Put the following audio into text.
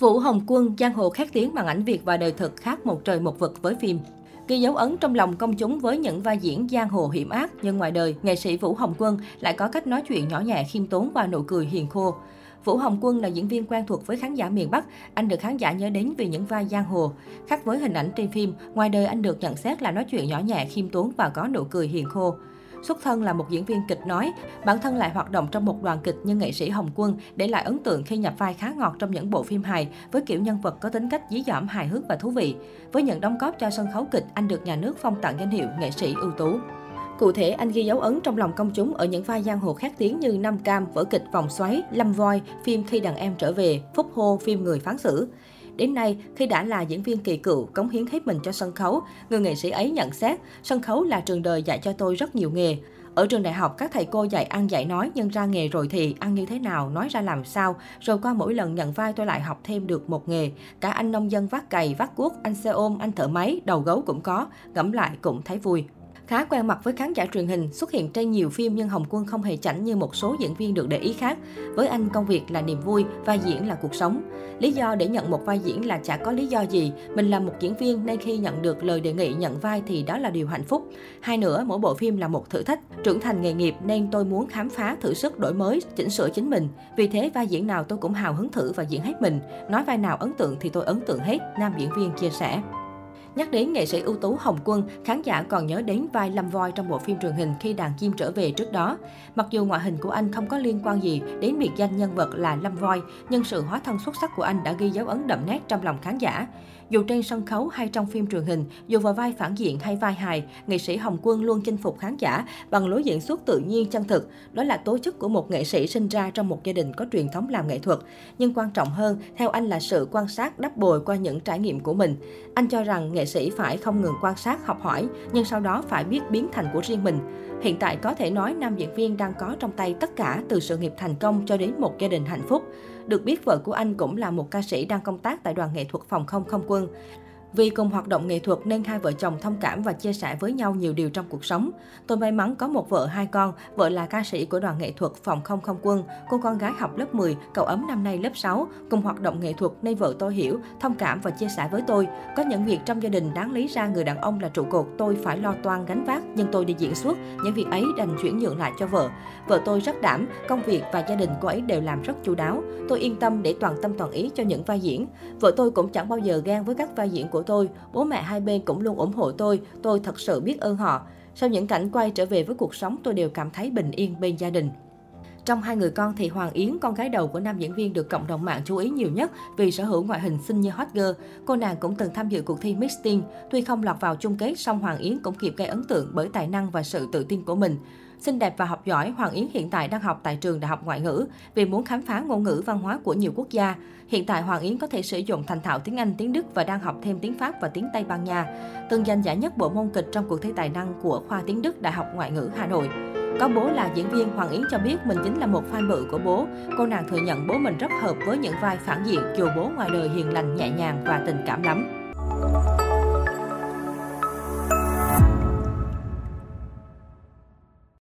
Vũ Hồng Quân, giang hồ khét tiếng bằng ảnh Việt và đời thực khác một trời một vực với phim. Ghi dấu ấn trong lòng công chúng với những vai diễn giang hồ hiểm ác, nhưng ngoài đời, nghệ sĩ Vũ Hồng Quân lại có cách nói chuyện nhỏ nhẹ khiêm tốn và nụ cười hiền khô. Vũ Hồng Quân là diễn viên quen thuộc với khán giả miền Bắc, anh được khán giả nhớ đến vì những vai giang hồ. Khác với hình ảnh trên phim, ngoài đời anh được nhận xét là nói chuyện nhỏ nhẹ, khiêm tốn và có nụ cười hiền khô. Xuất thân là một diễn viên kịch nói, bản thân lại hoạt động trong một đoàn kịch như nghệ sĩ Hồng Quân, để lại ấn tượng khi nhập vai khá ngọt trong những bộ phim hài với kiểu nhân vật có tính cách dí dỏm hài hước và thú vị. Với những đóng góp cho sân khấu kịch, anh được nhà nước phong tặng danh hiệu nghệ sĩ ưu tú. Cụ thể, anh ghi dấu ấn trong lòng công chúng ở những vai giang hồ khác tiếng như Nam Cam, vở kịch Vòng Xoáy, Lâm Voi, phim Khi đàn em trở về, Phúc Hô, phim Người phán xử. Đến nay, khi đã là diễn viên kỳ cựu, cống hiến hết mình cho sân khấu, người nghệ sĩ ấy nhận xét, sân khấu là trường đời dạy cho tôi rất nhiều nghề. Ở trường đại học, các thầy cô dạy ăn dạy nói, nhưng ra nghề rồi thì ăn như thế nào, nói ra làm sao. Rồi qua mỗi lần nhận vai tôi lại học thêm được một nghề. Cả anh nông dân vác cày, vác cuốc, anh xe ôm, anh thợ máy, đầu gấu cũng có. Ngẫm lại cũng thấy vui. Khá quen mặt với khán giả truyền hình, xuất hiện trên nhiều phim nhưng Hồng Quân không hề chảnh như một số diễn viên được để ý khác. Với anh, công việc là niềm vui, vai diễn là cuộc sống. Lý do để nhận một vai diễn là chả có lý do gì. Mình là một diễn viên nên khi nhận được lời đề nghị nhận vai thì đó là điều hạnh phúc. Hai nữa, mỗi bộ phim là một thử thách, trưởng thành nghề nghiệp nên tôi muốn khám phá, thử sức, đổi mới, chỉnh sửa chính mình. Vì thế vai diễn nào tôi cũng hào hứng thử và diễn hết mình. Nói vai nào ấn tượng thì tôi ấn tượng hết, nam diễn viên chia sẻ. Nhắc đến nghệ sĩ ưu tú Hồng Quân, khán giả còn nhớ đến vai Lâm Voi trong bộ phim truyền hình khi đàn chim trở về trước đó. Mặc dù ngoại hình của anh không có liên quan gì đến biệt danh nhân vật là Lâm Voi, nhưng sự hóa thân xuất sắc của anh đã ghi dấu ấn đậm nét trong lòng khán giả. Dù trên sân khấu hay trong phim truyền hình, dù vào vai phản diện hay vai hài, nghệ sĩ Hồng Quân luôn chinh phục khán giả bằng lối diễn xuất tự nhiên chân thực. Đó là tố chất của một nghệ sĩ sinh ra trong một gia đình có truyền thống làm nghệ thuật. Nhưng quan trọng hơn, theo anh là sự quan sát đắp bồi qua những trải nghiệm của mình. Anh cho rằng nghệ sĩ phải không ngừng quan sát, học hỏi, nhưng sau đó phải biết biến thành của riêng mình. Hiện tại có thể nói nam diễn viên đang có trong tay tất cả từ sự nghiệp thành công cho đến một gia đình hạnh phúc. Được biết, vợ của anh cũng là một ca sĩ đang công tác tại đoàn nghệ thuật phòng không không quân. Vì cùng hoạt động nghệ thuật nên hai vợ chồng thông cảm và chia sẻ với nhau nhiều điều trong cuộc sống. Tôi may mắn có một vợ hai con, vợ là ca sĩ của đoàn nghệ thuật phòng không không quân, cô con gái học lớp 10, cậu ấm năm nay lớp 6, cùng hoạt động nghệ thuật nên vợ tôi hiểu, thông cảm và chia sẻ với tôi. Có những việc trong gia đình đáng lý ra người đàn ông là trụ cột, tôi phải lo toan gánh vác, nhưng tôi đi diễn xuất, những việc ấy đành chuyển nhượng lại cho vợ. Vợ tôi rất đảm, công việc và gia đình cô ấy đều làm rất chu đáo. Tôi yên tâm để toàn tâm toàn ý cho những vai diễn. Vợ tôi cũng chẳng bao giờ ghen với các vai diễn của của tôi, bố mẹ hai bên cũng luôn ủng hộ tôi, tôi thật sự biết ơn họ. Sau những cảnh quay trở về với cuộc sống, tôi đều cảm thấy bình yên bên gia đình. Trong hai người con thì Hoàng Yến, con gái đầu của nam diễn viên được cộng đồng mạng chú ý nhiều nhất vì sở hữu ngoại hình xinh như hot girl. Cô nàng cũng từng tham dự cuộc thi Miss Teen. Tuy không lọt vào chung kết, song Hoàng Yến cũng kịp gây ấn tượng bởi tài năng và sự tự tin của mình. Xinh đẹp và học giỏi, Hoàng Yến hiện tại đang học tại trường Đại học Ngoại ngữ vì muốn khám phá ngôn ngữ văn hóa của nhiều quốc gia. Hiện tại Hoàng Yến có thể sử dụng thành thạo tiếng Anh, tiếng Đức và đang học thêm tiếng Pháp và tiếng Tây Ban Nha. Từng giành giải nhất bộ môn kịch trong cuộc thi tài năng của khoa tiếng Đức Đại học Ngoại ngữ Hà Nội. Có bố là diễn viên, Hoàng Yến cho biết mình chính là một fan bự của bố. Cô nàng thừa nhận bố mình rất hợp với những vai phản diện dù bố ngoài đời hiền lành nhẹ nhàng và tình cảm lắm.